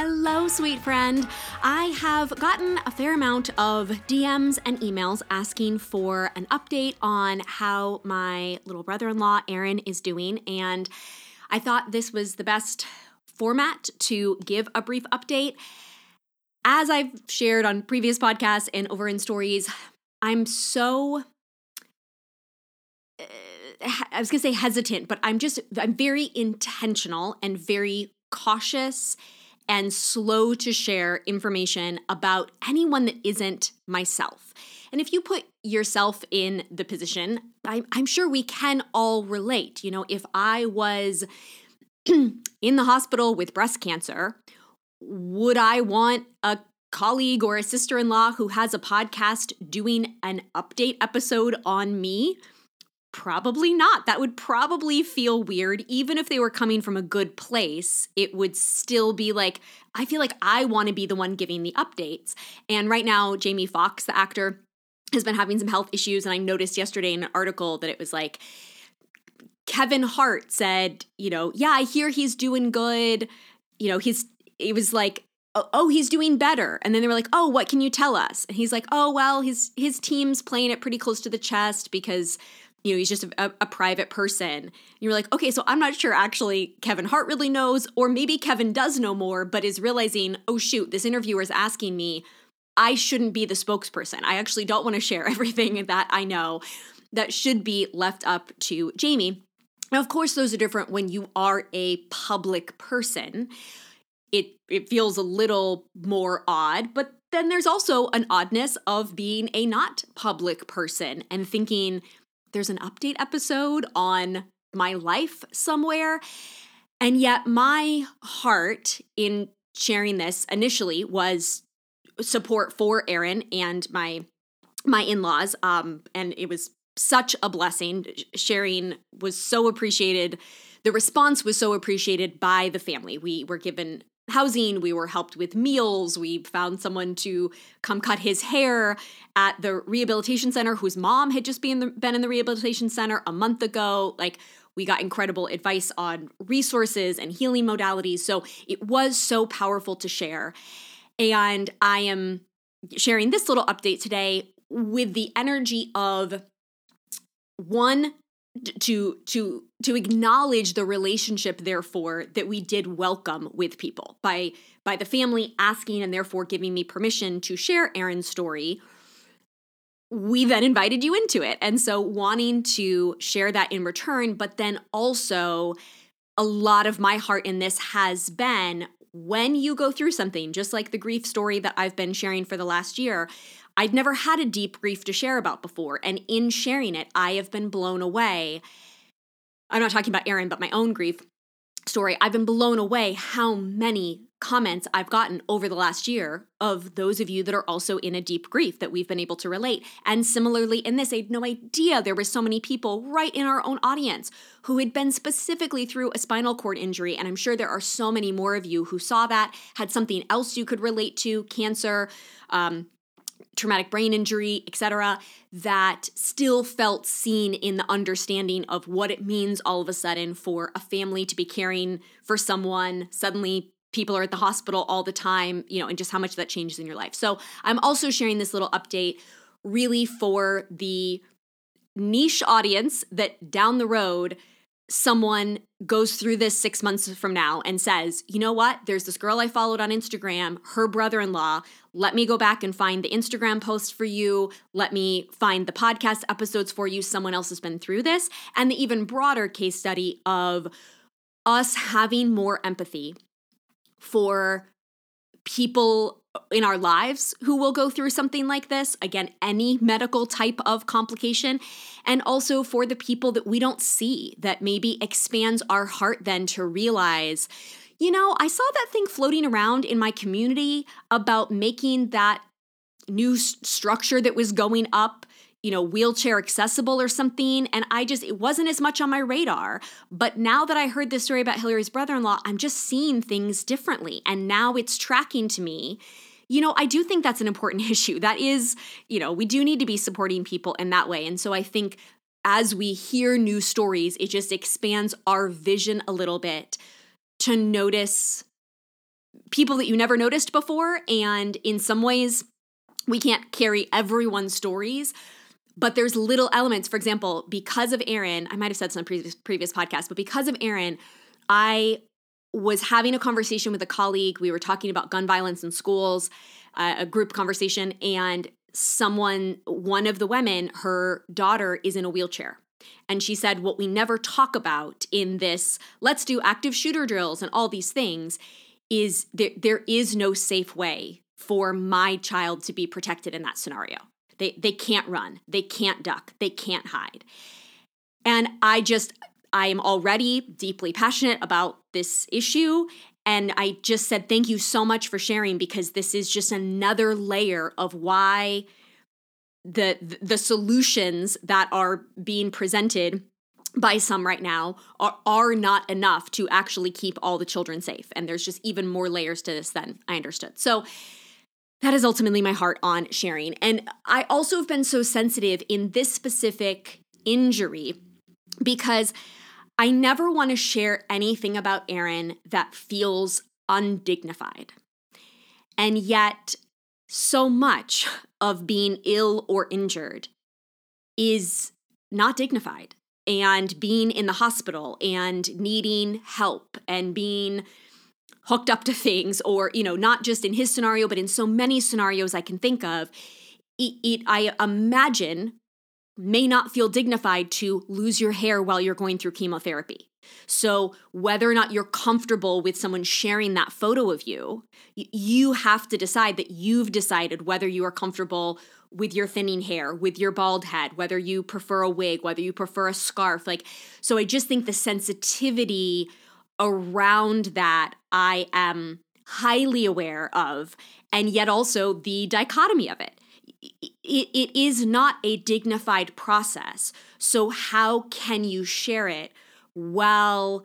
Hello, sweet friend. I have gotten a fair amount of DMs and emails asking for an update on how my little brother in law, Aaron, is doing. And I thought this was the best format to give a brief update. As I've shared on previous podcasts and over in stories, I'm so uh, I was going to say hesitant, but I'm just I'm very intentional and very cautious and slow to share information about anyone that isn't myself. And if you put yourself in the position, I'm, I'm sure we can all relate. You know, if I was in the hospital with breast cancer, would I want a colleague or a sister in law who has a podcast doing an update episode on me? Probably not. That would probably feel weird. Even if they were coming from a good place, it would still be like, I feel like I want to be the one giving the updates. And right now, Jamie Foxx, the actor, has been having some health issues. And I noticed yesterday in an article that it was like, Kevin Hart said, you know, yeah, I hear he's doing good. You know, he's, it was like, oh, oh, he's doing better. And then they were like, oh, what can you tell us? And he's like, oh, well, his his team's playing it pretty close to the chest because you know, he's just a, a, private person. You're like, okay, so I'm not sure actually Kevin Hart really knows, or maybe Kevin does know more, but is realizing, oh shoot, this interviewer is asking me, I shouldn't be the spokesperson. I actually don't want to share everything that I know. That should be left up to Jamie. Now, of course, those are different when you are a public person. It it feels a little more odd, but then there's also an oddness of being a not public person and thinking, there's an update episode on my life somewhere. And yet, my heart in sharing this initially was support for Aaron and my my in-laws um and it was such a blessing. Sharing was so appreciated. The response was so appreciated by the family. We were given housing. We were helped with meals. We found someone to come cut his hair at the rehabilitation center whose mom had just been, been in the rehabilitation center a month ago. Like, we got incredible advice on resources and healing modalities. So it was so powerful to share. And I am sharing this little update today with the energy of one to to to acknowledge the relationship therefore that we did welcome with people. By by the family asking and therefore giving me permission to share Aaron's story we then invited you into it. And so wanting to share that in return but then also a lot of my heart in this has been when you go through something just like the grief story that I've been sharing for the last year I'd never had a deep grief to share about before. And in sharing it, I have been blown away. I'm not talking about Aaron, but my own grief story. I've been blown away how many comments I've gotten over the last year of those of you that are also in a deep grief that we've been able to relate. And similarly, in this, I had no idea there were so many people right in our own audience who had been specifically through a spinal cord injury. And I'm sure there are so many more of you who saw that, had something else you could relate to, cancer, um, traumatic brain injury, etc., that still felt seen in the understanding of what it means all of a sudden for a family to be caring for someone. Suddenly, people are at the hospital all the time, you know, and just how much that changes in your life. So, I'm also sharing this little update really for the niche audience that down the road someone goes through this six months from now and says, you know what, there's this girl I followed on Instagram, her brother in law. Let me go back and find the Instagram post for you. Let me find the podcast episodes for you. Someone else has been through this. And the even broader case study of us having more empathy for people in our lives who will go through something like this. Again, any medical type of complication. And also for the people that we don't see, that maybe expands our heart then to realize, you know, I saw that thing floating around in my community about making that new structure that was going up you know, wheelchair accessible or something. And I just, it wasn't as much on my radar. But now that I heard this story about Hilary's brother in law, I'm just seeing things differently. And now it's tracking to me. You know, I do think that's an important issue. That is, you know, we do need to be supporting people in that way. And so I think as we hear new stories, it just expands our vision a little bit to notice people that you never noticed before. And in some ways, we can't carry everyone's stories, but there's little elements. For example, because of Aaron, I might have said some previous previous podcast, but because of Aaron, I was having a conversation with a colleague. We were talking about gun violence in schools, uh, a group conversation, and someone, one of the women, her daughter is in a wheelchair. And she said, What we never talk about in this, let's do active shooter drills and all these things, is there, there is no safe way for my child to be protected in that scenario. They, they can't run, they can't duck, they can't hide. And I just, I am already deeply passionate about this issue. And I just said, thank you so much for sharing because this is just another layer of why the the solutions that are being presented by some right now are, are not enough to actually keep all the children safe. And there's just even more layers to this than I understood. So that is ultimately my heart on sharing. And I also have been so sensitive in this specific injury because I never want to share anything about Aaron that feels undignified. And yet, so much of being ill or injured is not dignified. And being in the hospital and needing help and being hooked up to things, or, you know, not just in his scenario, but in so many scenarios I can think of, it, it I imagine may not feel dignified to lose your hair while you're going through chemotherapy. So, whether or not you're comfortable with someone sharing that photo of you, you have to decide that you've decided whether you are comfortable with your thinning hair, with your bald head, whether you prefer a wig, whether you prefer a scarf. Like, so I just think the sensitivity around that I am highly aware of, and yet also the dichotomy of it it, it is not a dignified process. So, how can you share it while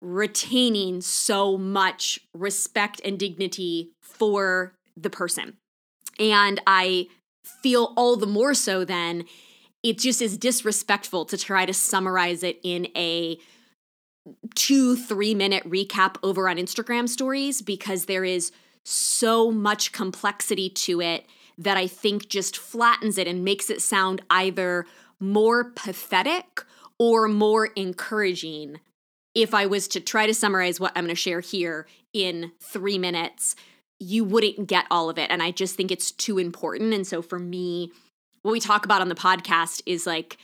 retaining so much respect and dignity for the person? And I feel all the more so then it just is disrespectful to try to summarize it in a two, three minute recap over on Instagram stories because there is so much complexity to it that I think just flattens it and makes it sound either more pathetic or more encouraging if I was to try to summarize what I'm going to share here in three minutes, you wouldn't get all of it. And I just think it's too important. And so for me, what we talk about on the podcast is like,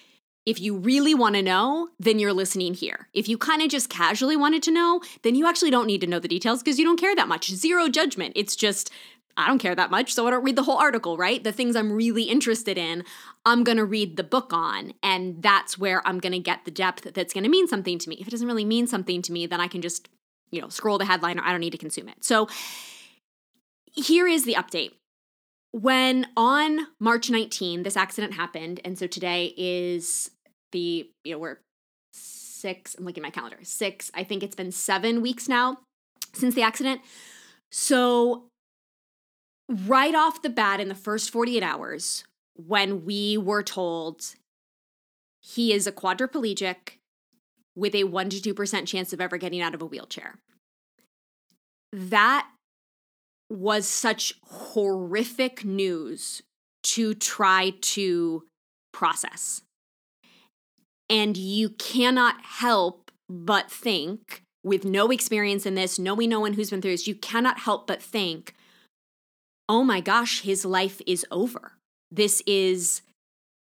if you really want to know, then you're listening here. If you kind of just casually wanted to know, then you actually don't need to know the details because you don't care that much. Zero judgment. It's just I don't care that much, so I don't read the whole article, right? The things I'm really interested in, I'm gonna read the book on, and that's where I'm gonna get the depth that's gonna mean something to me. If it doesn't really mean something to me, then I can just, you know, scroll the headline or I don't need to consume it. So here is the update. When on March 19, this accident happened, and so today is the, you know, we're six, I'm looking at my calendar, six, I think it's been seven weeks now since the accident. So right off the bat in the first 48 hours, when we were told he is a quadriplegic with a 1 to 2% chance of ever getting out of a wheelchair. That was such horrific news to try to process. And you cannot help but think, with no experience in this, knowing no one who's been through this, you cannot help but think oh my gosh, his life is over. This is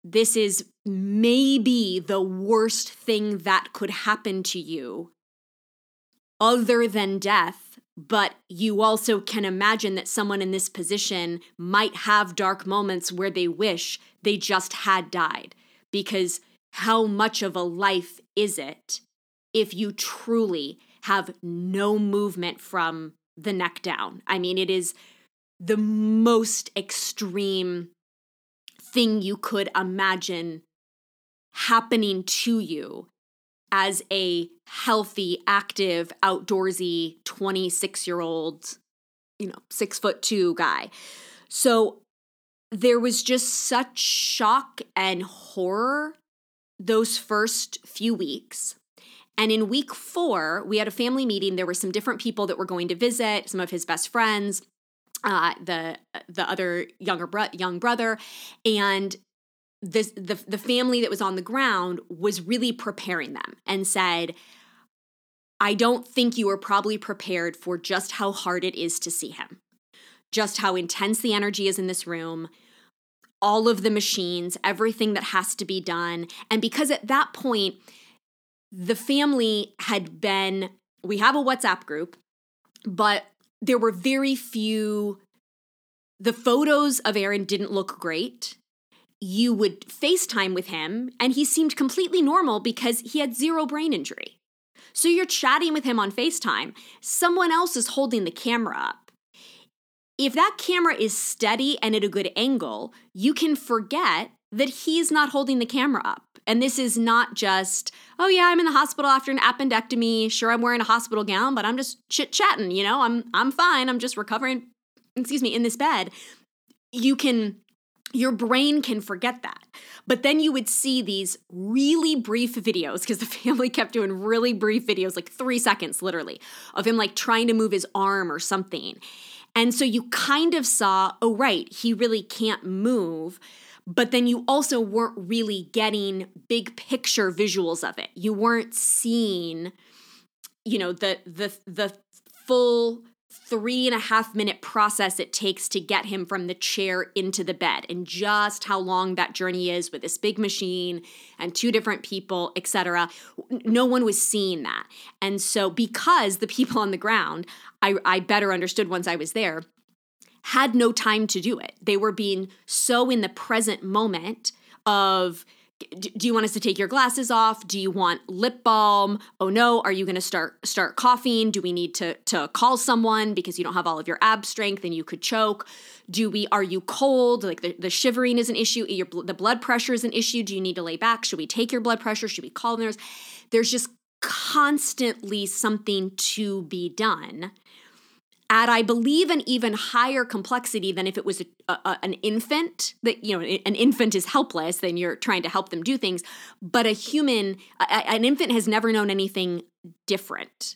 this is maybe the worst thing that could happen to you other than death. But you also can imagine that someone in this position might have dark moments where they wish they just had died. Because how much of a life is it if you truly have no movement from the neck down? I mean, it is the most extreme thing you could imagine happening to you as a healthy, active, outdoorsy 26 year old, you know, six foot two guy. So there was just such shock and horror those first few weeks. And in week four, we had a family meeting. There were some different people that were going to visit, some of his best friends, uh, the the other younger bro- young brother, and this the the family that was on the ground was really preparing them and said, I don't think you are probably prepared for just how hard it is to see him, just how intense the energy is in this room, all of the machines, everything that has to be done. And because at that point, the family had been, we have a WhatsApp group, but there were very few, the photos of Aaron didn't look great. You would FaceTime with him, and he seemed completely normal because he had zero brain injury. So you're chatting with him on FaceTime. Someone else is holding the camera up. If that camera is steady and at a good angle, you can forget that he's not holding the camera up. And this is not just, oh yeah, I'm in the hospital after an appendectomy. Sure, I'm wearing a hospital gown, but I'm just chit chatting, you know, I'm I'm fine. I'm just recovering, excuse me, in this bed. You can your brain can forget that. But then you would see these really brief videos because the family kept doing really brief videos, like three seconds literally, of him like trying to move his arm or something. And so you kind of saw, oh, right, he really can't move. But then you also weren't really getting big picture visuals of it. You weren't seeing, you know, the the the full three and a half minute process it takes to get him from the chair into the bed and just how long that journey is with this big machine and two different people etc no one was seeing that and so because the people on the ground i, I better understood once i was there had no time to do it. They were being so in the present moment of do you want us to take your glasses off? Do you want lip balm? Oh no. Are you going to start start coughing? Do we need to to call someone? Because you don't have all of your ab strength and you could choke. Do we are you cold? Like the, the shivering is an issue. Your the blood pressure is an issue. Do you need to lay back? Should we take your blood pressure? Should we call the nurse? There's just constantly something to be done at I believe an even higher complexity than if it was a, a, an infant that you know an infant is helpless then you're trying to help them do things but a human a, an infant has never known anything different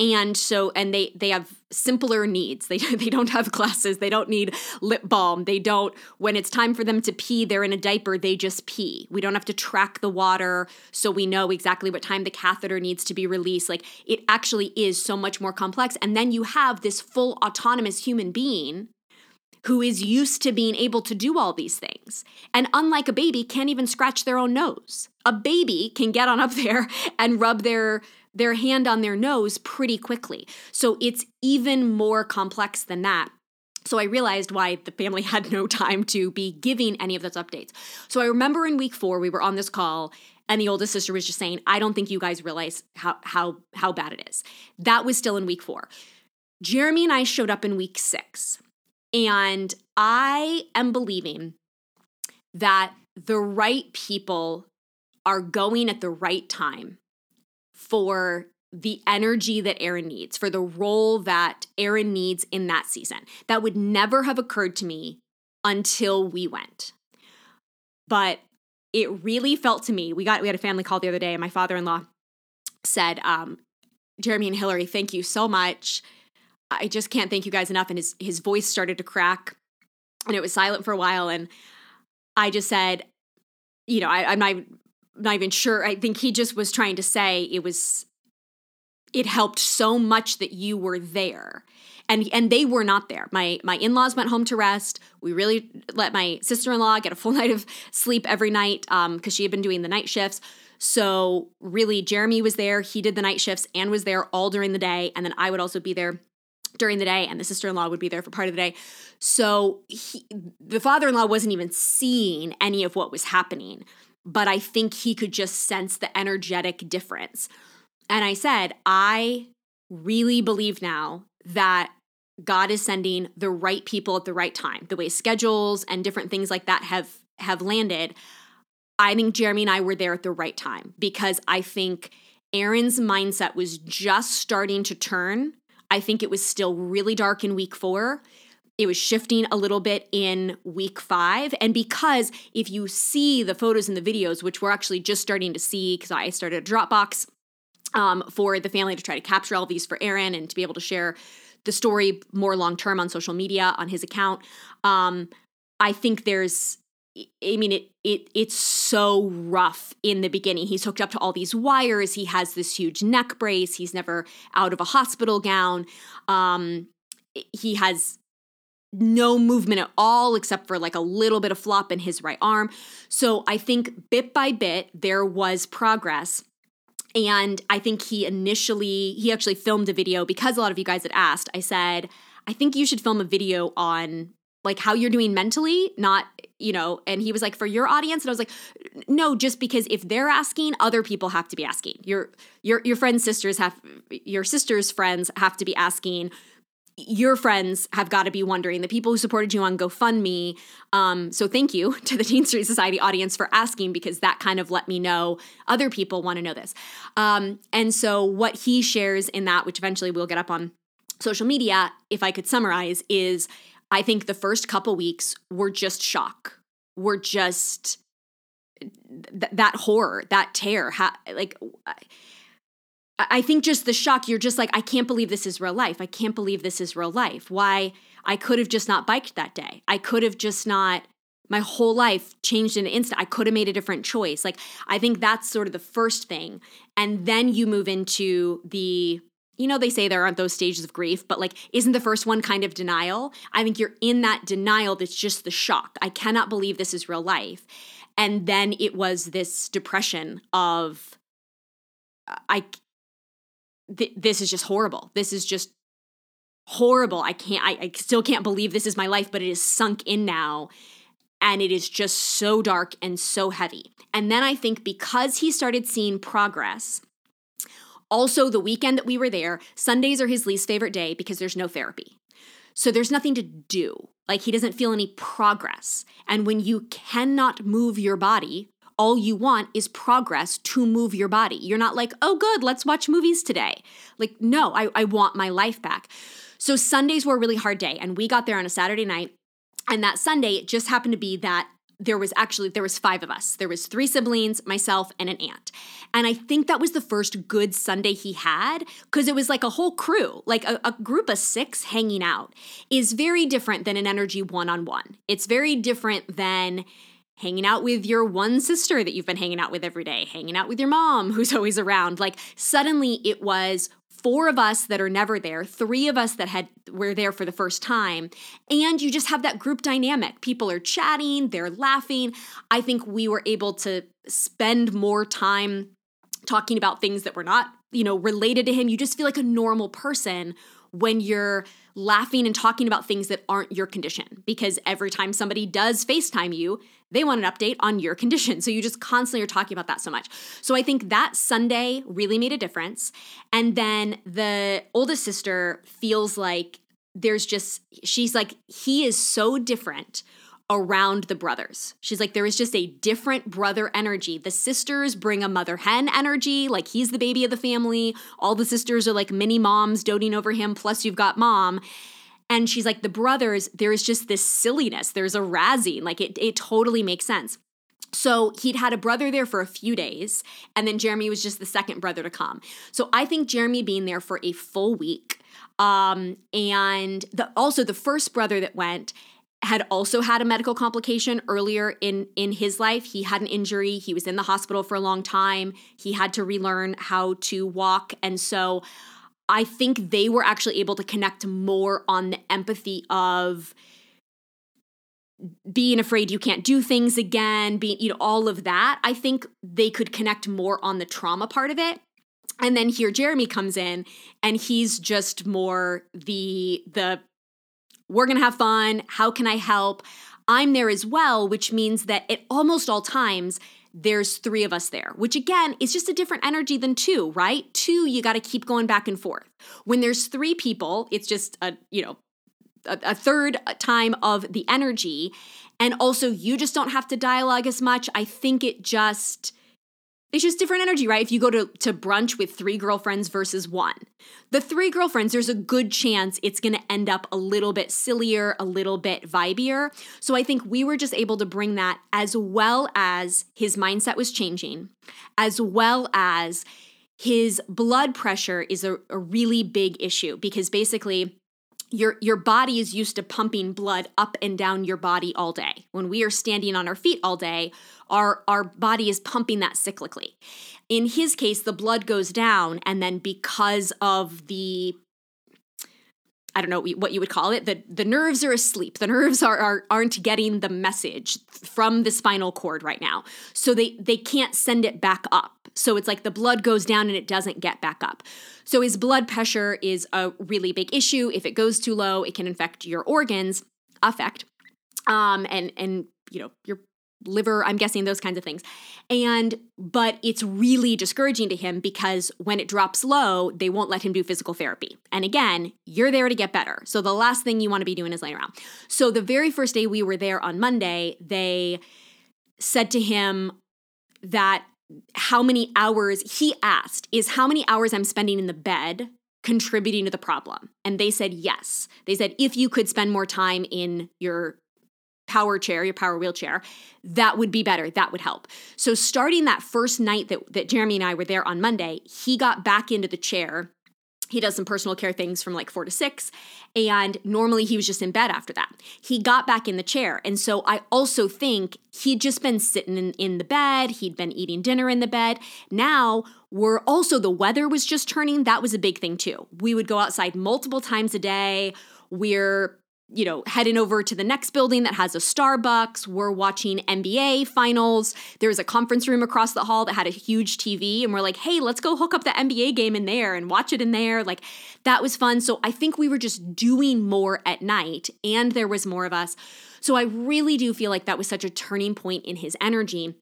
and so and they they have simpler needs. They they don't have glasses. They don't need lip balm. They don't when it's time for them to pee they're in a diaper. They just pee. We don't have to track the water so we know exactly what time the catheter needs to be released. Like it actually is so much more complex. And then you have this full autonomous human being who is used to being able to do all these things. And unlike a baby can't even scratch their own nose. A baby can get on up there and rub their their hand on their nose pretty quickly. So it's even more complex than that. So I realized why the family had no time to be giving any of those updates. So I remember in week 4 we were on this call and the oldest sister was just saying, "I don't think you guys realize how how how bad it is." That was still in week 4. Jeremy and I showed up in week 6. And I am believing that the right people are going at the right time for the energy that Aaron needs, for the role that Aaron needs in that season. That would never have occurred to me until we went. But it really felt to me. We got we had a family call the other day, and my father-in-law said, um, Jeremy and Hilary, thank you so much. I just can't thank you guys enough. And his his voice started to crack and it was silent for a while. And I just said, you know, I, I'm not not even sure. I think he just was trying to say it was it helped so much that you were there. And and they were not there. My my in-laws went home to rest. We really let my sister-in-law get a full night of sleep every night um because she had been doing the night shifts. So really Jeremy was there. He did the night shifts and was there all during the day and then I would also be there during the day and the sister-in-law would be there for part of the day. So he, the father-in-law wasn't even seeing any of what was happening but I think he could just sense the energetic difference. And I said, I really believe now that God is sending the right people at the right time. The way schedules and different things like that have have landed. I think Jeremy and I were there at the right time because I think Aaron's mindset was just starting to turn. I think it was still really dark in week 4 it was shifting a little bit in week five. And because if you see the photos and the videos, which we're actually just starting to see, because I started a Dropbox um, for the family to try to capture all these for Aaron and to be able to share the story more long term on social media on his account. Um, I think there's I mean it it it's so rough in the beginning. He's hooked up to all these wires. He has this huge neck brace. He's never out of a hospital gown. Um, he has no movement at all except for like a little bit of flop in his right arm. So I think bit by bit there was progress. And I think he initially he actually filmed a video because a lot of you guys had asked. I said, I think you should film a video on like how you're doing mentally, not, you know, and he was like, for your audience. And I was like, no, just because if they're asking, other people have to be asking. Your your your friends' sisters have your sister's friends have to be asking. Your friends have got to be wondering. The people who supported you on GoFundMe. Um, so thank you to the Dean Street Society audience for asking because that kind of let me know other people want to know this. Um, and so what he shares in that, which eventually we'll get up on social media, if I could summarize, is I think the first couple weeks were just shock. Were just th- that horror, that tear. Ha- like, I think just the shock. You're just like, I can't believe this is real life. I can't believe this is real life. Why? I could have just not biked that day. I could have just not. My whole life changed in an instant. I could have made a different choice. Like, I think that's sort of the first thing. And then you move into the you know, they say there aren't those stages of grief, but like, isn't the first one kind of denial? I think you're in that denial that's just the shock. I cannot believe this is real life. And then it was this depression of, I, th- this is just horrible. This is just horrible. I can't, I, I still can't believe this is my life, but it is sunk in now. And it is just so dark and so heavy. And then I think because he started seeing progress, also, the weekend that we were there, Sundays are his least favorite day because there's no therapy. So there's nothing to do. Like he doesn't feel any progress. And when you cannot move your body, all you want is progress to move your body. You're not like, oh, good, let's watch movies today. Like, no, I, I want my life back. So Sundays were a really hard day. And we got there on a Saturday night. And that Sunday, it just happened to be that there was actually there was five of us there was three siblings myself and an aunt and i think that was the first good sunday he had because it was like a whole crew like a, a, group of six hanging out is very different than an energy one-on-one it's very different than hanging out with your one sister that you've been hanging out with every day hanging out with your mom who's always around like suddenly it was four of us that are never there, three of us that had were there for the first time, and you just have that group dynamic. People are chatting, they're laughing. I think we were able to spend more time talking about things that were not, you know, related to him. You just feel like a normal person when you're laughing and talking about things that aren't your condition because every time somebody does FaceTime you, they want an update on your condition. So you just constantly are talking about that so much. So I think that Sunday really made a difference. And then the oldest sister feels like there's just, she's like, he is so different around the brothers. She's like, there is just a different brother energy. The sisters bring a mother hen energy, like he's the baby of the family. All the sisters are like mini moms doting over him, plus you've got mom. And she's like, the brothers, there is just this silliness. There's a razzing. Like it, it totally makes sense. So he'd had a brother there for a few days, and then Jeremy was just the second brother to come. So I think Jeremy being there for a full week, um, and the, also the first brother that went had also had a medical complication earlier in in his life. He had an injury. He was in the hospital for a long time. He had to relearn how to walk, and so I think they were actually able to connect more on the empathy of being afraid you can't do things again, being, you know, all of that. I think they could connect more on the trauma part of it. And then here Jeremy comes in and he's just more the the we're going to have fun, how can I help? I'm there as well, which means that at almost all times there's three of us there, which again is just a different energy than two, right? Two, you got to keep going back and forth. When there's three people, it's just a, you know, a, a third time of the energy. And also, you just don't have to dialogue as much. I think it just it's just different energy, right? If you go to, to brunch with three girlfriends versus one, the three girlfriends, there's a good chance it's gonna end up a little bit sillier, a little bit vibier. So I think we were just able to bring that as well as his mindset was changing, as well as his blood pressure is a, a really big issue because basically your your body is used to pumping blood up and down your body all day. When we are standing on our feet all day, our our body is pumping that cyclically. In his case, the blood goes down and then because of the I don't know what you would call it. The the nerves are asleep. The nerves are, are aren't getting the message from the spinal cord right now. So they they can't send it back up. So it's like the blood goes down and it doesn't get back up. So his blood pressure is a really big issue. If it goes too low, it can infect your organs, affect um and and you know, your liver, I'm guessing those kinds of things. And, but it's really discouraging to him because when it drops low, they won't let him do physical therapy. And again, you're there to get better. So the last thing you want to be doing is laying around. So the very first day we were there on Monday, they said to him that how many hours he asked is how many hours I'm spending in the bed contributing to the problem? And they said yes. They said if you could spend more time in your power chair, your power wheelchair, that would be better. That would help. So starting that first night that, that Jeremy and I were there on Monday, he got back into the chair. He does some personal care things from like four to six. And normally he was just in bed after that. He got back in the chair. And so I also think he'd just been sitting in, in the bed. He'd been eating dinner in the bed. Now we're also, the weather was just turning. That was a big thing too. We would go outside multiple times a day. We're you know, heading over to the next building that has a Starbucks. We're watching NBA finals. There was a conference room across the hall that had a huge TV. And we're like, hey, let's go hook up the NBA game in there and watch it in there. Like, that was fun. So I think we were just doing more at night and there was more of us. So I really do feel like that was such a turning point in his energy.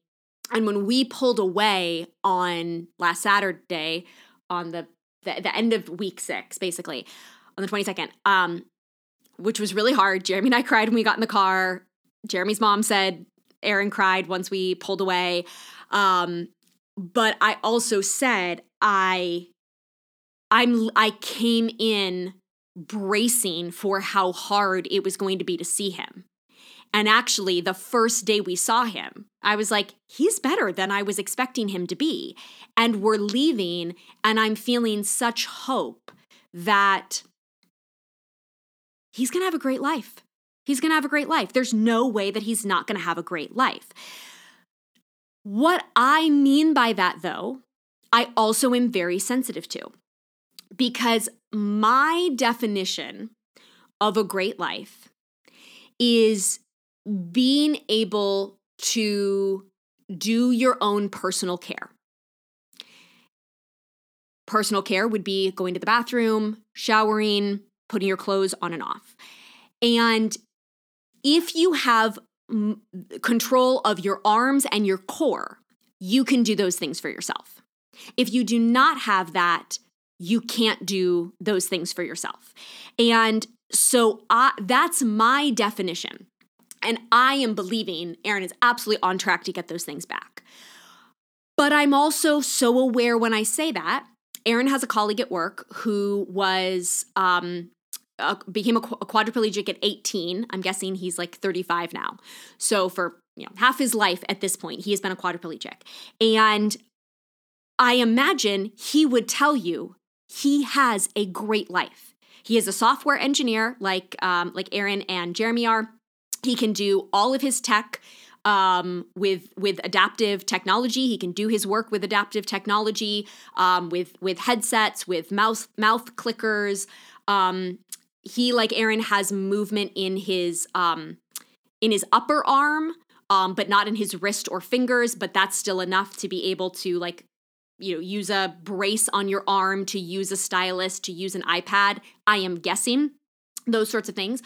And when we pulled away on last Saturday, on the, the, the end of week six, basically, on the 22nd, um, which was really hard. Jeremy and I cried when we got in the car. Jeremy's mom said Aaron cried once we pulled away. Um, but I also said I I'm I came in bracing for how hard it was going to be to see him. And actually, the first day we saw him, I was like, he's better than I was expecting him to be. And we're leaving, and I'm feeling such hope that he's going to have a great life. He's going to have a great life. There's no way that he's not going to have a great life. What I mean by that, though, I also am very sensitive to because my definition of a great life is being able to do your own personal care. Personal care would be going to the bathroom, showering, putting your clothes on and off. And if you have m- control of your arms and your core, you can do those things for yourself. If you do not have that, you can't do those things for yourself. And so I, that's my definition. And I am believing Aaron is absolutely on track to get those things back. But I'm also so aware when I say that. Aaron has a colleague at work who was um, uh, became a, a quadriplegic at 18. I'm guessing he's like 35 now. So for you know half his life at this point, he has been a quadriplegic. And I imagine he would tell you he has a great life. He is a software engineer, like um, like Aaron and Jeremy are. He can do all of his tech um, with with adaptive technology. He can do his work with adaptive technology, um, with with headsets, with mouse mouth clickers. Um, he like Aaron has movement in his um in his upper arm um but not in his wrist or fingers but that's still enough to be able to like you know use a brace on your arm to use a stylus to use an iPad I am guessing those sorts of things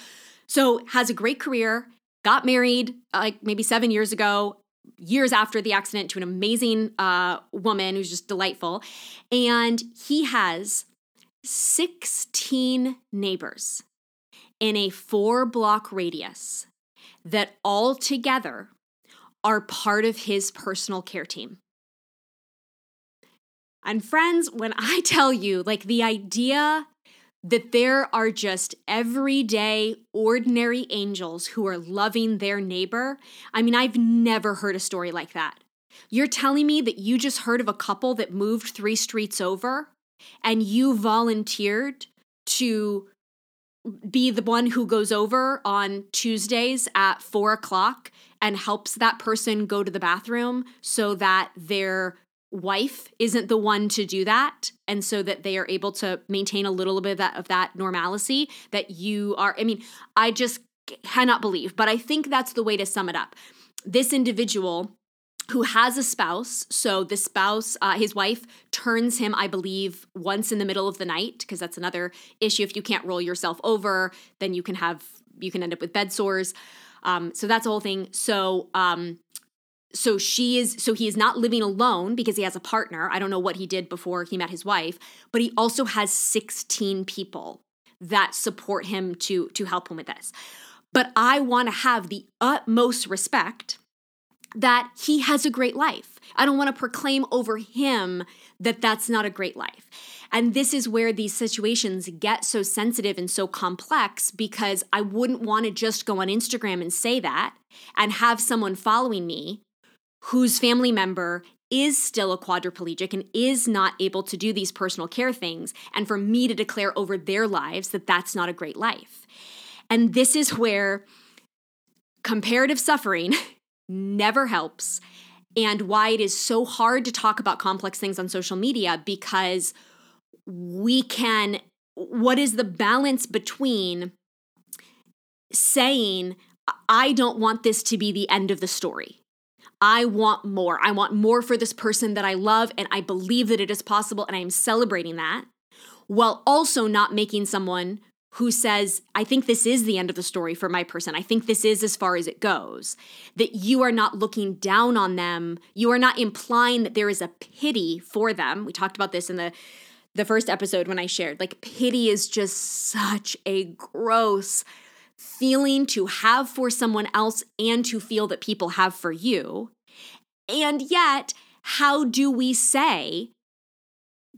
so has a great career got married like maybe 7 years ago years after the accident to an amazing uh, woman who's just delightful and he has 16 neighbors in a four block radius that all together are part of his personal care team. And friends, when I tell you, like the idea that there are just everyday, ordinary angels who are loving their neighbor, I mean, I've never heard a story like that. You're telling me that you just heard of a couple that moved three streets over and you volunteered to be the one who goes over on Tuesdays at four o'clock and helps that person go to the bathroom so that their wife isn't the one to do that and so that they are able to maintain a little bit of that, of that normalcy that you are i mean i just cannot believe but i think that's the way to sum it up this individual who has a spouse. So the spouse, uh, his wife, turns him, I believe, once in the middle of the night because that's another issue. If you can't roll yourself over, then you can have you can end up with bed sores. Um, so that's the whole thing. So um, so she is so he is not living alone because he has a partner. I don't know what he did before he met his wife, but he also has 16 people that support him to to help him with this. But I want to have the utmost respect that he has a great life. I don't want to proclaim over him that that's not a great life. And this is where these situations get so sensitive and so complex because I wouldn't want to just go on Instagram and say that and have someone following me whose family member is still a quadriplegic and is not able to do these personal care things, and for me to declare over their lives that that's not a great life. And this is where comparative suffering never helps, and why it is so hard to talk about complex things on social media because we can. What is the balance between saying, I don't want this to be the end of the story? I want more. I want more for this person that I love, and I believe that it is possible, and I am celebrating that, while also not making someone who says, I think this is the end of the story for my person. I think this is as far as it goes. That you are not looking down on them. You are not implying that there is a pity for them. We talked about this in the the first episode when I shared. Like pity is just such a gross feeling to have for someone else and to feel that people have for you. And yet, how do we say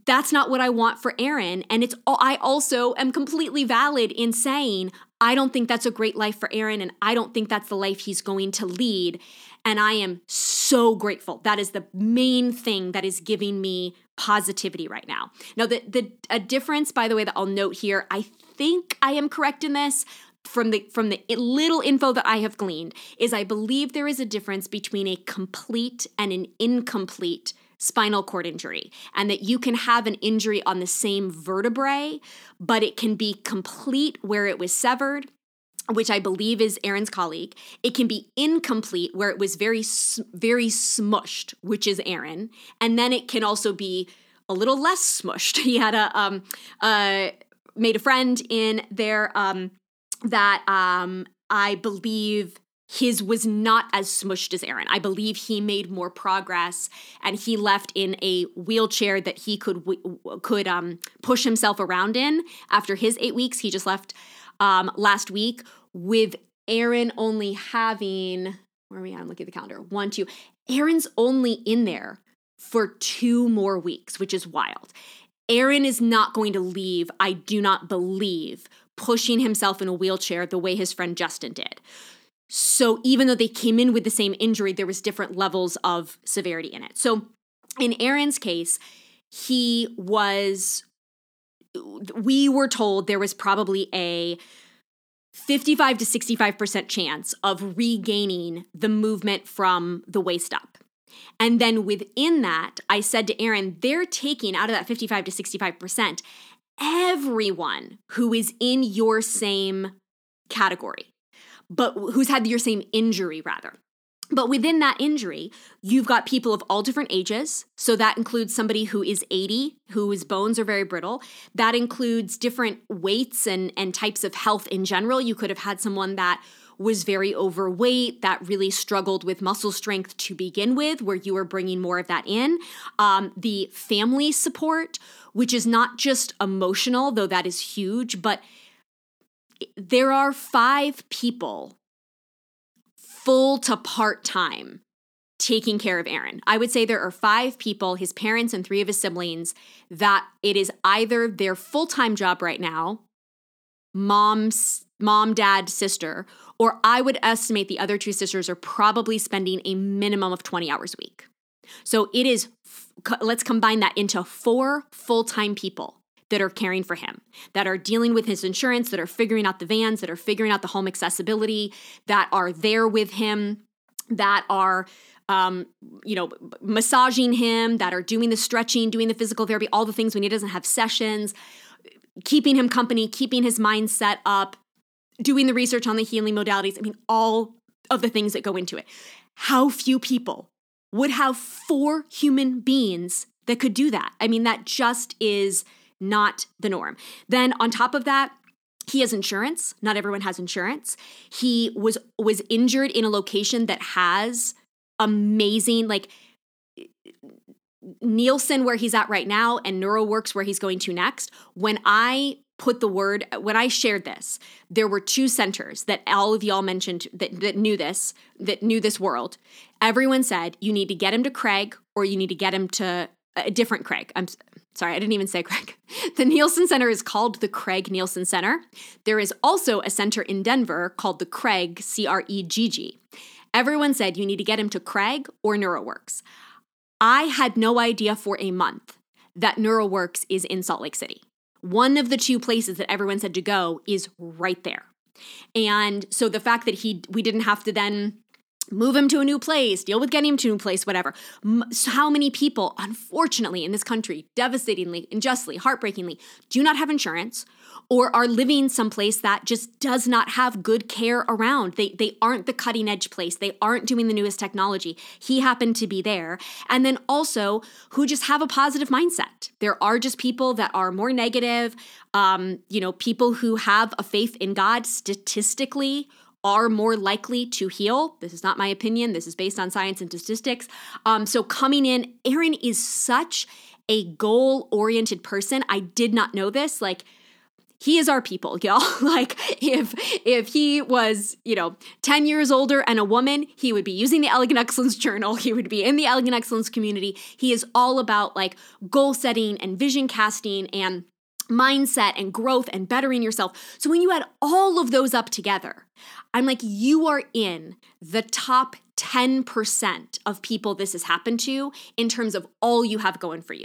that's not what I want for Aaron. And it's I also am completely valid in saying I don't think that's a great life for Aaron and I don't think that's the life he's going to lead. And I am so grateful. That is the main thing that is giving me positivity right now. Now, the the a difference, by the way, that I'll note here, I think I am correct in this from the from the little info that I have gleaned is I believe there is a difference between a complete and an incomplete spinal cord injury, and that you can have an injury on the same vertebrae, but it can be complete where it was severed which I believe is Aaron's colleague. It can be incomplete where it was very very smushed, which is Aaron, and then it can also be a little less smushed. He had a um uh made a friend in their um that um I believe his was not as smushed as Aaron. I believe he made more progress and he left in a wheelchair that he could could um, push himself around in after his 8 weeks. He just left um, last week with Aaron only having where are we at? I'm looking at the calendar. 1 2. Aaron's only in there for 2 more weeks, which is wild. Aaron is not going to leave, I do not believe, pushing himself in a wheelchair the way his friend Justin did. So even though they came in with the same injury, there was different levels of severity in it. So in Aaron's case, he was we were told there was probably a 55 to 65% chance of regaining the movement from the waist up. And then within that, I said to Aaron, they're taking out of that 55 to 65% everyone who is in your same category but who's had your same injury rather. But within that injury, you've got people of all different ages. So that includes somebody who is 80, whose bones are very brittle. That includes different weights and, and types of health in general. You could have had someone that was very overweight, that really struggled with muscle strength to begin with, where you are bringing more of that in. Um, the family support, which is not just emotional, though that is huge, but there are five people full to part time taking care of Aaron. I would say there are five people, his parents and three of his siblings, that it is either their full time job right now, mom's mom, dad, sister, or I would estimate the other two sisters are probably spending a minimum of 20 hours a week. So it is, let's combine that into four full time people that are caring for him, that are dealing with his insurance, that are figuring out the vans, that are figuring out the home accessibility, that are there with him, that are um, you know, massaging him, that are doing the stretching, doing the physical therapy, all the things when he doesn't have sessions, keeping him company, keeping his mindset up, doing the research on the healing modalities. I mean, all of the things that go into it. How few people would have four human beings that could do that? I mean, that just is not the norm. Then on top of that, he has insurance. Not everyone has insurance. He was was injured in a location that has amazing like Neilsen where he's at right now and NeuroWorks where he's going to next. When I put the word when I shared this, there were two centers that all of y'all mentioned that, that knew this, that knew this world. Everyone said you need to get him to Craig or you need to get him to a different Craig. I'm sorry, I didn't even say Craig. The Neilsen Center is called the Craig Neilsen Center. There is also a center in Denver called the Craig, C R E G G. Everyone said you need to get him to Craig or NeuroWorks. I had no idea for a month that NeuroWorks is in Salt Lake City. One of the two places that everyone said to go is right there. And so the fact that he we didn't have to then move him to a new place, deal with getting him to a new place, whatever. How many people, unfortunately, in this country, devastatingly, unjustly, heartbreakingly, do not have insurance or are living someplace that just does not have good care around. They, they aren't the cutting edge place. They aren't doing the newest technology. He happened to be there. And then also who just have a positive mindset. There are just people that are more negative, um, you know, people who have a faith in God statistically are more likely to heal. This is not my opinion. This is based on science and statistics. Um, so coming in, Aaron is such a goal oriented person. I did not know this. Like, he is our people, y'all. like if if he was, you know, 10 years older and a woman, he would be using the Elegant Excellence Journal. He would be in the Elegant Excellence community. He is all about like goal setting and vision casting and mindset and growth and bettering yourself. So when you add all of those up together, I'm like, you are in the top 10% of people this has happened to in terms of all you have going for you.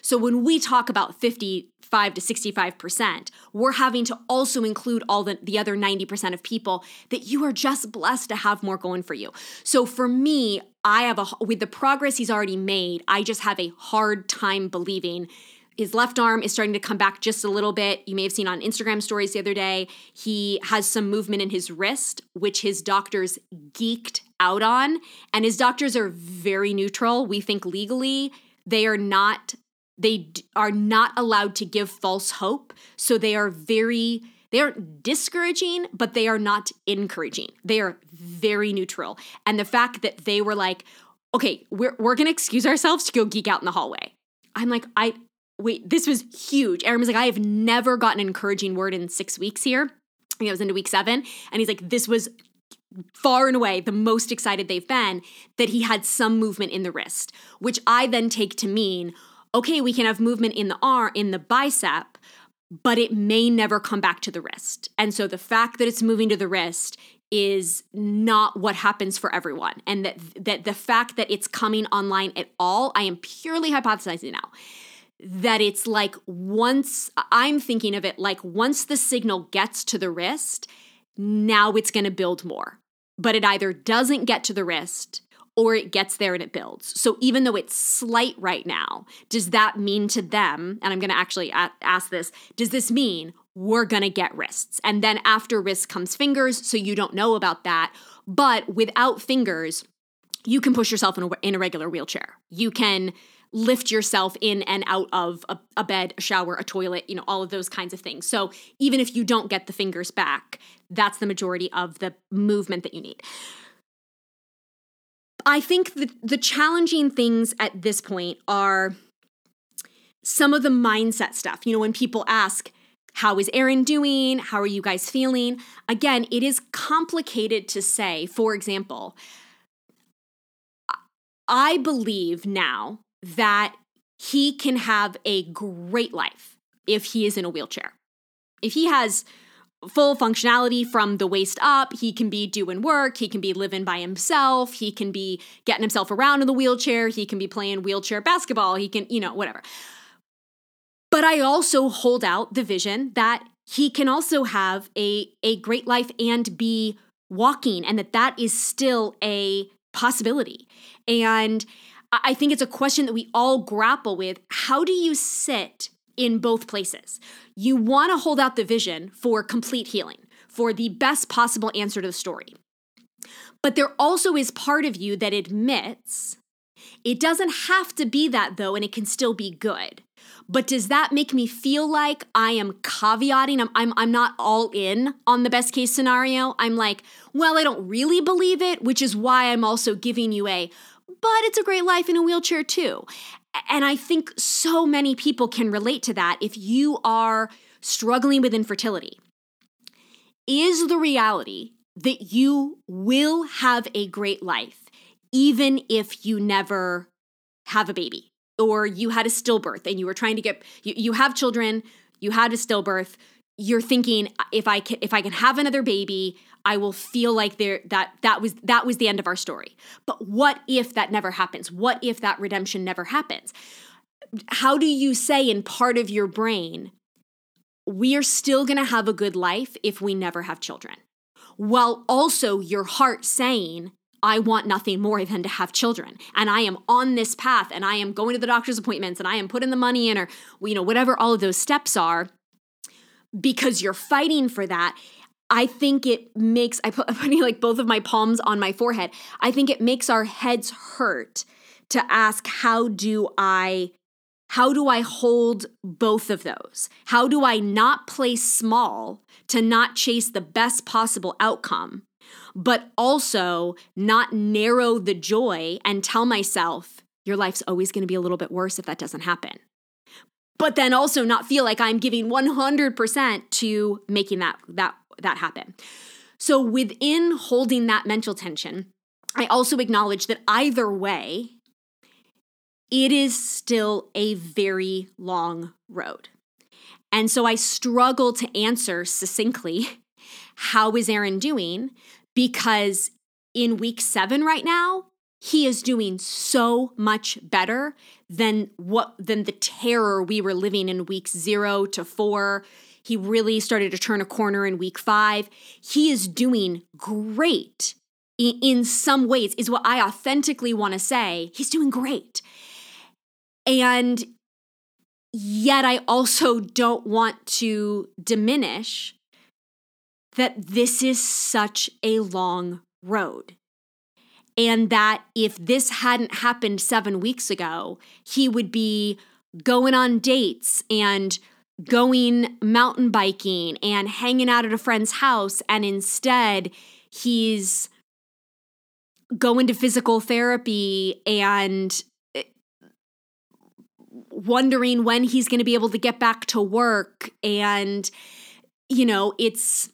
So when we talk about 55 to 65%, we're having to also include all the, the other 90% of people that you are just blessed to have more going for you. So for me, I have a, with the progress he's already made, I just have a hard time believing his left arm is starting to come back just a little bit. You may have seen on Instagram stories the other day, he has some movement in his wrist, which his doctors geeked out on. And his doctors are very neutral. We think legally they are not they are not allowed to give false hope. So they are very they aren't discouraging, but they are not encouraging. They are very neutral. And the fact that they were like, okay, we're, we're gonna excuse ourselves to go geek out in the hallway. I'm like, I wait, this was huge. Aaron was like, I have never gotten an encouraging word in six weeks here. I think I was into week seven. And he's like, this was far and away the most excited they've been that he had some movement in the wrist, which I then take to mean, okay, we can have movement in the arm, in the bicep, but it may never come back to the wrist. And so the fact that it's moving to the wrist is not what happens for everyone and that that the fact that it's coming online at all i am purely hypothesizing now that it's like once I'm thinking of it like once the signal gets to the wrist, now it's going to build more. But it either doesn't get to the wrist or it gets there and it builds. So even though it's slight right now, does that mean to them, and I'm going to actually ask this, does this mean we're going to get wrists? And then after wrists comes fingers, so you don't know about that. But without fingers, you can push yourself in a, in a regular wheelchair. You can lift yourself in and out of a, a, bed, a shower, a toilet, you know, all of those kinds of things. So even if you don't get the fingers back, that's the majority of the movement that you need. I think the, the challenging things at this point are some of the mindset stuff. You know, when people ask, how is Aaron doing? How are you guys feeling? Again, it is complicated to say. For example, I believe now that he can have a great life if he is in a wheelchair. If he has full functionality from the waist up. He can be doing work. He can be living by himself. He can be getting himself around in the wheelchair. He can be playing wheelchair basketball. He can, you know, whatever. But I also hold out the vision that he can also have a, a great life and be walking, and that that is still a possibility. And I think it's a question that we all grapple with. How do you sit in both places? You want to hold out the vision for complete healing, for the best possible answer to the story. But there also is part of you that admits it doesn't have to be that though, and it can still be good. But does that make me feel like I am caveating? I'm, I'm, I'm not all in on the best case scenario. I'm like, well, I don't really believe it, which is why I'm also giving you a, but it's a great life in a wheelchair too. And I think so many people can relate to that if you are struggling with infertility. Is the reality that you will have a great life even if you never have a baby or you had a stillbirth and you were trying to get you, you have children, you had a stillbirth, you're thinking if I can if I can have another baby, I will feel like there that that was that was the end of our story. But what if that never happens? What if that redemption never happens? How do you say in part of your brain, we are still going to have a good life if we never have children? While also your heart saying, I want nothing more than to have children. And I am on this path and I am going to the doctor's appointments and I am putting the money in or, you know, whatever all of those steps are because you're fighting for that. I think it makes, I put, I'm putting like both of my palms on my forehead. I think it makes our heads hurt to ask, how do I how do I hold both of those? How do I not play small to not chase the best possible outcome but also not narrow the joy and tell myself, your life's always going to be a little bit worse if that doesn't happen. But then also not feel like I'm giving 100% to making that that that happen. So within holding that mental tension, I also acknowledge that either way, it is still a very long road. And so I struggle to answer succinctly how is Aaron doing because in week seven right now, he is doing so much better than what than the terror we were living in weeks zero to four. He really started to turn a corner in week five. He is doing great in, some ways, is what I authentically want to say. He's doing great. And yet, I also don't want to diminish that this is such a long road. And that if this hadn't happened seven weeks ago, he would be going on dates and going mountain biking and hanging out at a friend's house. And instead, he's going to physical therapy and eh, wondering when he's going to be able to get back to work. And, you know, it's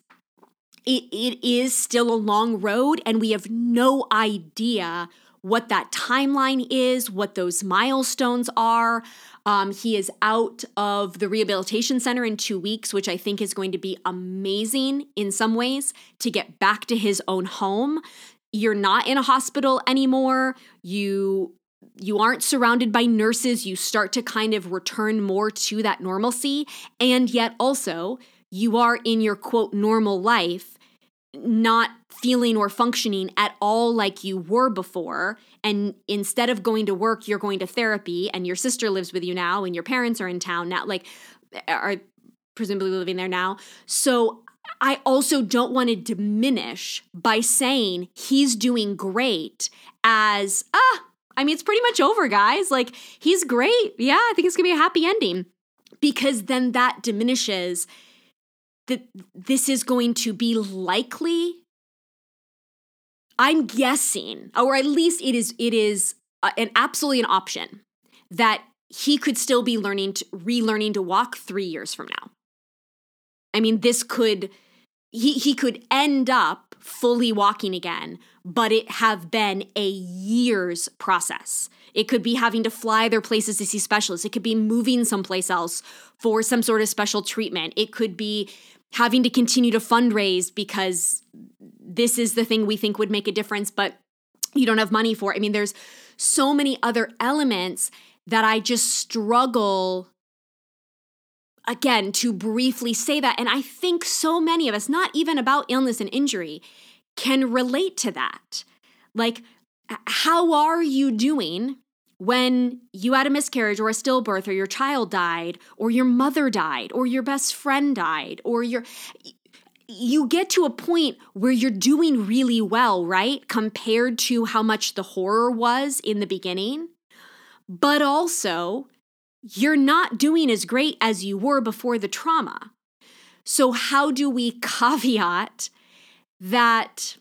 it, it is still a long road, and we have no idea what that timeline is, what those milestones are. Um, he is out of the rehabilitation center in two weeks, which I think is going to be amazing in some ways to get back to his own home. You're not in a hospital anymore. You you aren't surrounded by nurses. You start to kind of return more to that normalcy. And yet also, you are in your quote normal life not feeling or functioning at all like you were before. And instead of going to work, you're going to therapy, and your sister lives with you now, and your parents are in town now, like, are presumably living there now. So I also don't want to diminish by saying he's doing great as, ah, I mean, it's pretty much over, guys. Like, he's great. Yeah, I think it's going to be a happy ending because then that diminishes that this is going to be likely? I'm guessing or at least it is it is uh, an absolutely an option that he could still be learning to relearning to walk 3 years from now. I mean this could he he could end up fully walking again but it have been a year's process. It could be having to fly other places to see specialists. It could be moving someplace else for some sort of special treatment. It could be having to continue to fundraise because this is the thing we think would make a difference, but you don't have money for. I mean, there's so many other elements that I just struggle again to briefly say that. And I think so many of us, not even about illness and injury, can relate to that. Like, how are you doing when you had a miscarriage or a stillbirth or your child died or your mother died or your best friend died or your you get to a point where you're doing really well, right? Compared to how much the horror was in the beginning. But also, you're not doing as great as you were before the trauma. So, how do we caveat that?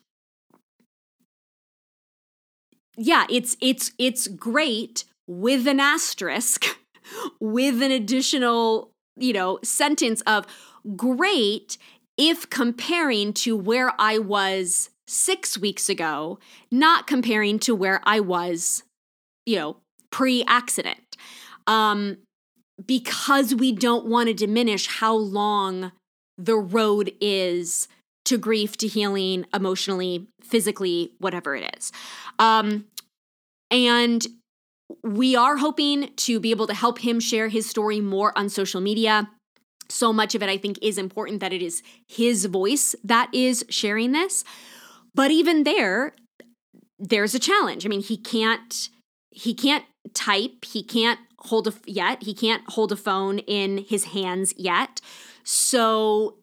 Yeah, it's it's it's great with an asterisk, with an additional, you know, sentence of great if comparing to where I was six weeks ago, not comparing to where I was, you know, pre accident. Um, because we don't want to diminish how long the road is to grief, to healing, emotionally, physically, whatever it is. Um, and we are hoping to be able to help him share his story more on social media so much of it I think is important that it is his voice that is sharing this. But even there, there's a challenge. I mean, he can't he can't type, he can't hold a yet, he can't hold a phone in his hands yet. So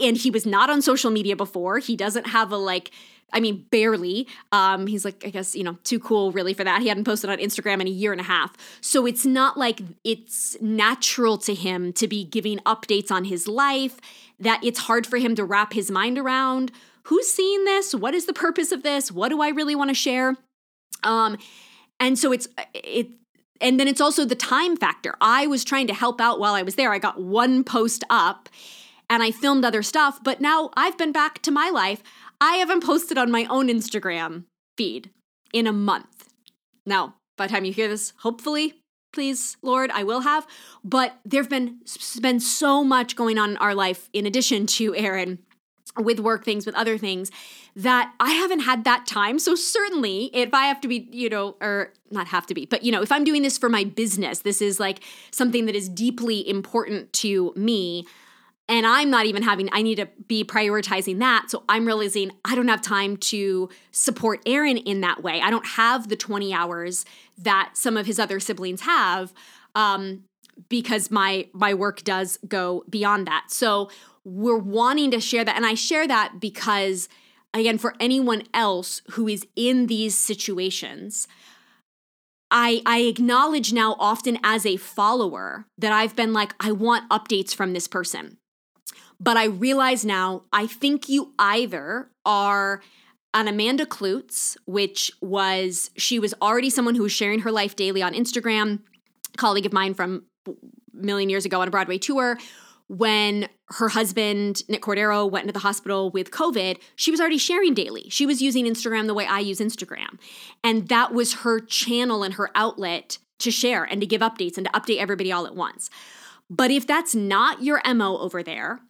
and he was not on social media before. He doesn't have a like I mean, barely. Um, he's like, I guess, you know, too cool really for that. He hadn't posted on Instagram in a year and a half. So it's not like it's natural to him to be giving updates on his life, that it's hard for him to wrap his mind around. Who's seeing this? What is the purpose of this? What do I really want to share? Um, and so it's it and then it's also the time factor. I was trying to help out while I was there. I got one post up and I filmed other stuff, but now I've been back to my life. I haven't posted on my own Instagram feed in a month. Now, by the time you hear this, hopefully, please, Lord, I will have. But there've been been so much going on in our life in addition to Aaron with work things, with other things, that I haven't had that time. So certainly, if I have to be, you know, or not have to be, but you know, if I'm doing this for my business, this is like something that is deeply important to me and I'm not even having, I need to be prioritizing that. So I'm realizing I don't have time to support Aaron in that way. I don't have the 20 hours that some of his other siblings have um, because my my work does go beyond that. So we're wanting to share that. And I share that because, again, for anyone else who is in these situations, I, I acknowledge now often as a follower that I've been like, I want updates from this person. But I realize now, I think you either are an Amanda Kloots, which was, she was already someone who was sharing her life daily on Instagram, colleague of mine from million years ago on a Broadway tour. When her husband, Nick Cordero, went into the hospital with COVID, she was already sharing daily. She was using Instagram the way I use Instagram. And that was her channel and her outlet to share and to give updates and to update everybody all at once. But if that's not your MO over there,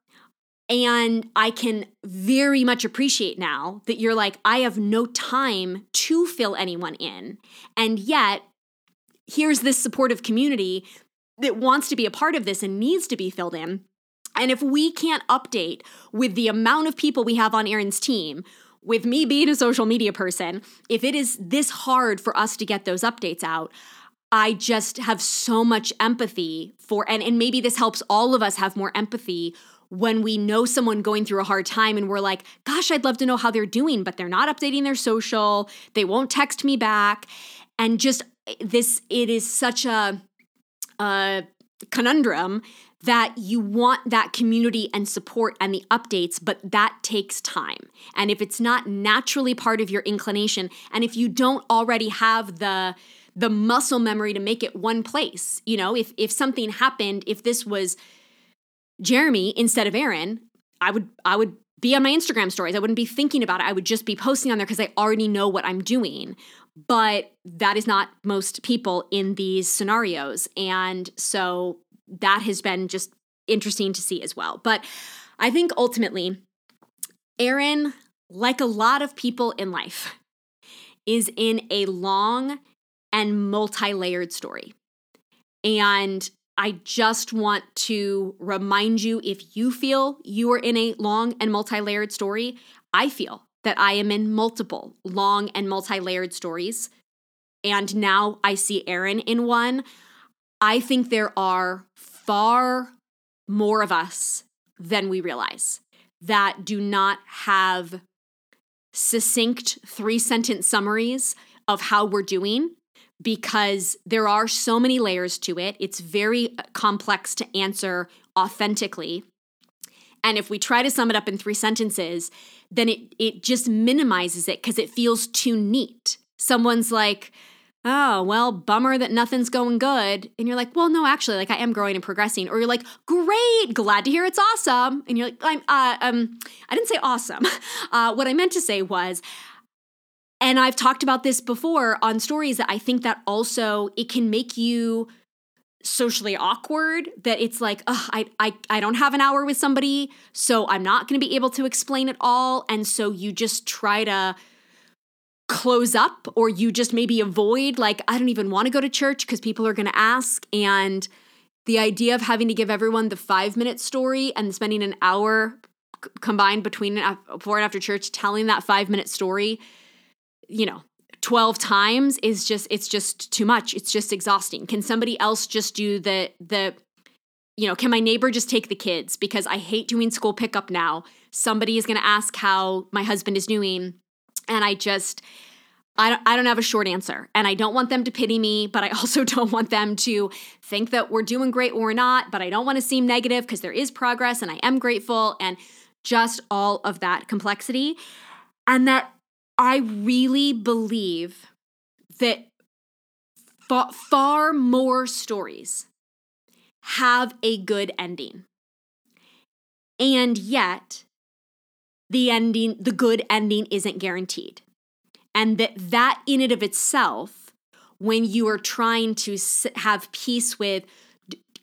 and I can very much appreciate now that you're like, I have no time to fill anyone in. And yet, here's this supportive community that wants to be a part of this and needs to be filled in. And if we can't update with the amount of people we have on Aaron's team, with me being a social media person, if it is this hard for us to get those updates out, I just have so much empathy for, and, and maybe this helps all of us have more empathy when we know someone going through a hard time and we're like, gosh, I'd love to know how they're doing, but they're not updating their social, they won't text me back. And just eh, this, it is such a, a conundrum that you want that community and support and the updates, but that takes time. And if it's not naturally part of your inclination, and if you don't already have the the muscle memory to make it one place, you know, if if something happened, if this was Jeremy instead of Aaron, I would I would be on my Instagram stories. I wouldn't be thinking about it. I would just be posting on there because I already know what I'm doing. But that is not most people in these scenarios. And so that has been just interesting to see as well. But I think ultimately, Aaron, like a lot of people in life, is in a long and multi layered story. And I just want to remind you if you feel you are in a long and multi layered story, I feel that I am in multiple long and multi layered stories. And now I see Aaron in one. I think there are far more of us than we realize that do not have succinct three sentence summaries of how we're doing because there are so many layers to it. It's very complex to answer authentically. And if we try to sum it up in three sentences, then it, it just minimizes it because it feels too neat. Someone's like, oh, well, bummer that nothing's going good. And you're like, well, no, actually, like I am growing and progressing. Or you're like, great, glad to hear it's awesome. And you're like, I'm, uh, um, I didn't say awesome. Uh, what I meant to say was, and I've talked about this before on stories that I think that also it can make you socially awkward that it's like I, I i don't have an hour with somebody so i'm not going to be able to explain it all. And so you just try to close up or you just maybe avoid like i don't even want to go to church because people are going to ask. And the idea of having to give everyone the five minute story and spending an hour c- combined between before and after church telling that five minute story you know 12 times is just it's just too much it's just exhausting can somebody else just do the the you know can my neighbor just take the kids because i hate doing school pickup now somebody is going to ask how my husband is doing and I just, I don't, I don't have a short answer. And I don't want them to pity me, but I also don't want them to think that we're doing great or not. But I don't want to seem negative because there is progress and I am grateful and just all of that complexity. And that I really believe that fa- far more stories have a good ending. And yet, the ending, the good ending isn't guaranteed. And that that in and of itself, when you are trying to have peace with,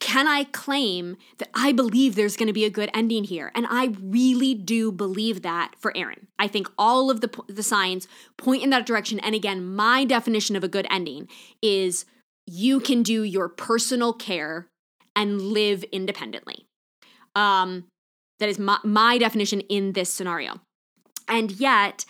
can I claim that I believe there's going to be a good ending here? And I really do believe that for Aaron. I think all of the, the signs point in that direction. And again, my definition of a good ending is you can do your personal care and live independently. Um, that is my, my definition in this scenario. And yet,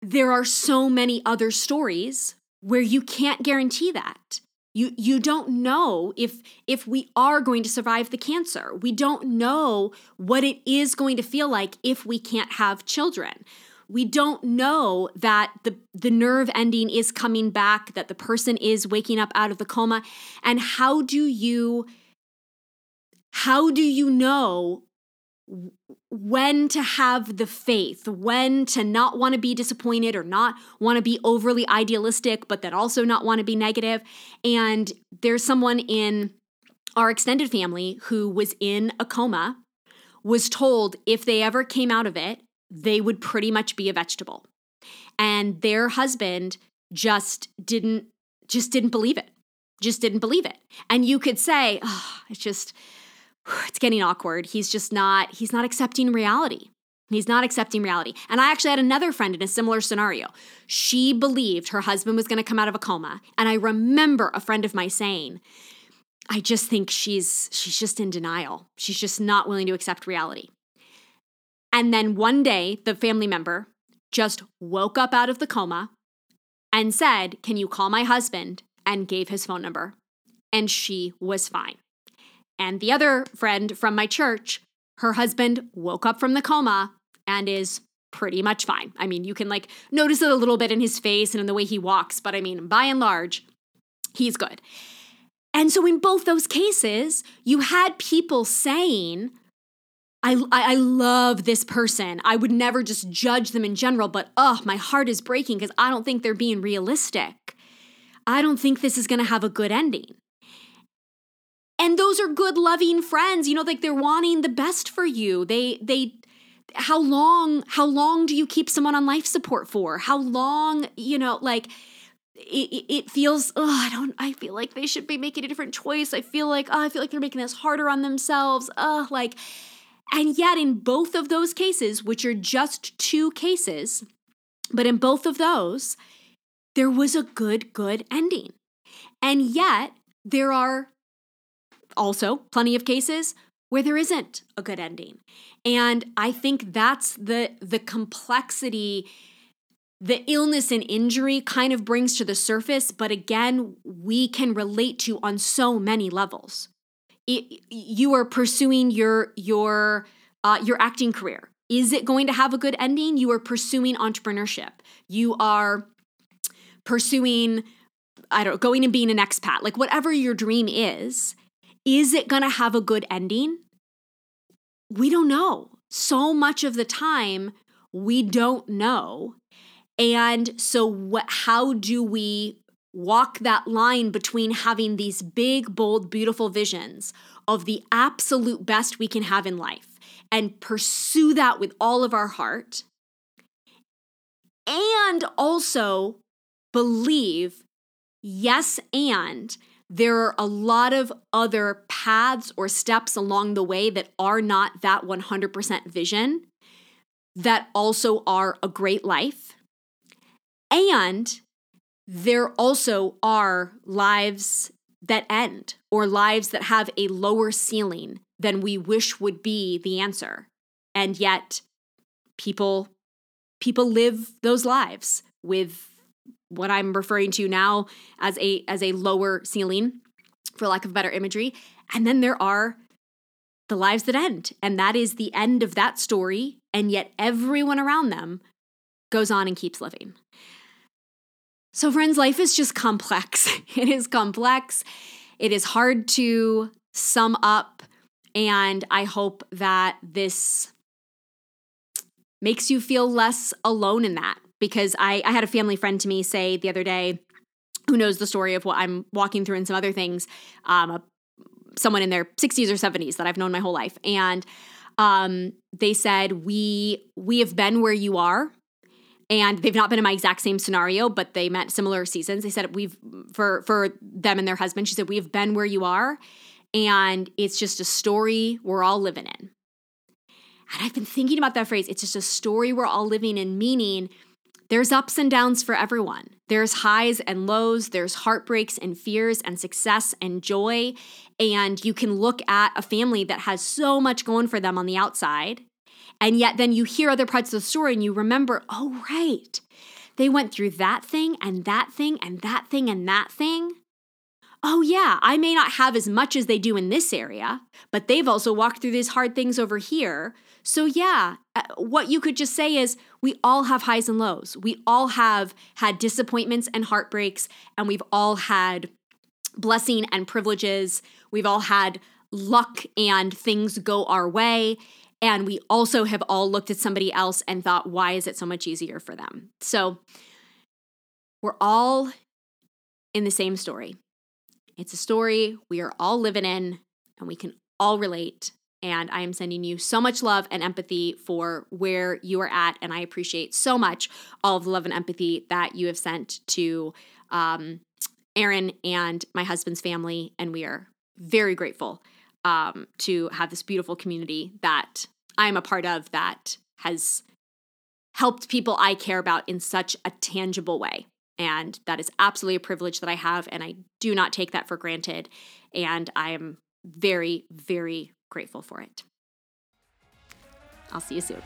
there are so many other stories where you can't guarantee that. You, you don't know if if we are going to survive the cancer. We don't know what it is going to feel like if we can't have children. We don't know that the, the nerve ending is coming back, that the person is waking up out of the coma. And how do you how do you know when to have the faith, when to not want to be disappointed or not want to be overly idealistic, but then also not want to be negative. And there's someone in our extended family who was in a coma, was told if they ever came out of it, they would pretty much be a vegetable. And their husband just didn't just didn't believe it. Just didn't believe it. And you could say, oh, it's just it's getting awkward. He's just not, he's not accepting reality. He's not accepting reality. And I actually had another friend in a similar scenario. She believed her husband was going to come out of a coma. And I remember a friend of mine saying, I just think she's she's just in denial. She's just not willing to accept reality. And then one day, the family member just woke up out of the coma and said, Can you call my husband? and gave his phone number. And she was fine. And the other friend from my church, her husband woke up from the coma and is pretty much fine. I mean, you can like notice it a little bit in his face and in the way he walks, but I mean, by and large, he's good. And so in both those cases, you had people saying, I, I, love this person. I would never just judge them in general, but oh, my heart is breaking because I don't think they're being realistic. I don't think this is going to have a good ending. And those are good loving friends, you know, like they're wanting the best for you. They they how long how long do you keep someone on life support for? How long, you know, like it, it feels oh i don't i feel like they should be making a different choice i feel like oh i feel like they're making this harder on themselves oh like And yet, in both of those cases, which are just two cases, but in both of those, there was a good, good ending. And yet, there are also plenty of cases where there isn't a good ending. And I think that's the the complexity the illness and injury kind of brings to the surface, but again, we can relate to on so many levels. It, you are pursuing your your uh, your acting career. Is it going to have a good ending? You are pursuing entrepreneurship. You are pursuing, I don't know, going and being an expat. Like whatever your dream is, is it going to have a good ending? We don't know. So much of the time, we don't know and so, what, how do we walk that line between having these big, bold, beautiful visions of the absolute best we can have in life and pursue that with all of our heart? And also believe, yes, and there are a lot of other paths or steps along the way that are not that 100% vision that also are a great life and there also are lives that end or lives that have a lower ceiling than we wish would be the answer. And yet people people live those lives with what I'm referring to now as a as a lower ceiling for lack of better imagery. And then there are the lives that end. And that is the end of that story. And yet everyone around them goes on and keeps living. So, friends, life is just complex. It is complex. It is hard to sum up. And I hope that this makes you feel less alone in that. Because I, I had a family friend to me say the other day, who knows the story of what I'm walking through and some other things, um, a, someone in their 60s or 70s that I've known my whole life. And um, they said, we, we have been where you are and they've not been in my exact same scenario, but they met similar seasons. They said we've for for them and their husband. She said we have been where you are, and it's just a story we're all living in. And I've been thinking about that phrase. It's just a story we're all living in, meaning there's ups and downs for everyone. There's highs and lows, there's heartbreaks and fears and success and joy. And you can look at a family that has so much going for them on the outside and yet then you hear other parts of the story and you remember, oh, right, they went through that thing and that thing and that thing and that thing. Oh, yeah, I may not have as much as they do in this area, but they've also walked through these hard things over here. So, yeah, uh, what you could just say is we all have highs and lows. We all have had disappointments and heartbreaks, and we've all had blessing and privileges. We've all had luck and things go our way. And we also have all looked at somebody else and thought, why is it so much easier for them? So we're all in the same story. It's a story we are all living in and we can all relate. And I am sending you so much love and empathy for where you are at. And I appreciate so much all of the love and empathy that you have sent to um, Aaron and my husband's family. And we are very grateful um, to have this beautiful community that I'm a part of that has helped people I care about in such a tangible way. And that is absolutely a privilege that I have. And I do not take that for granted. And I am very, very grateful for it. I'll see you soon.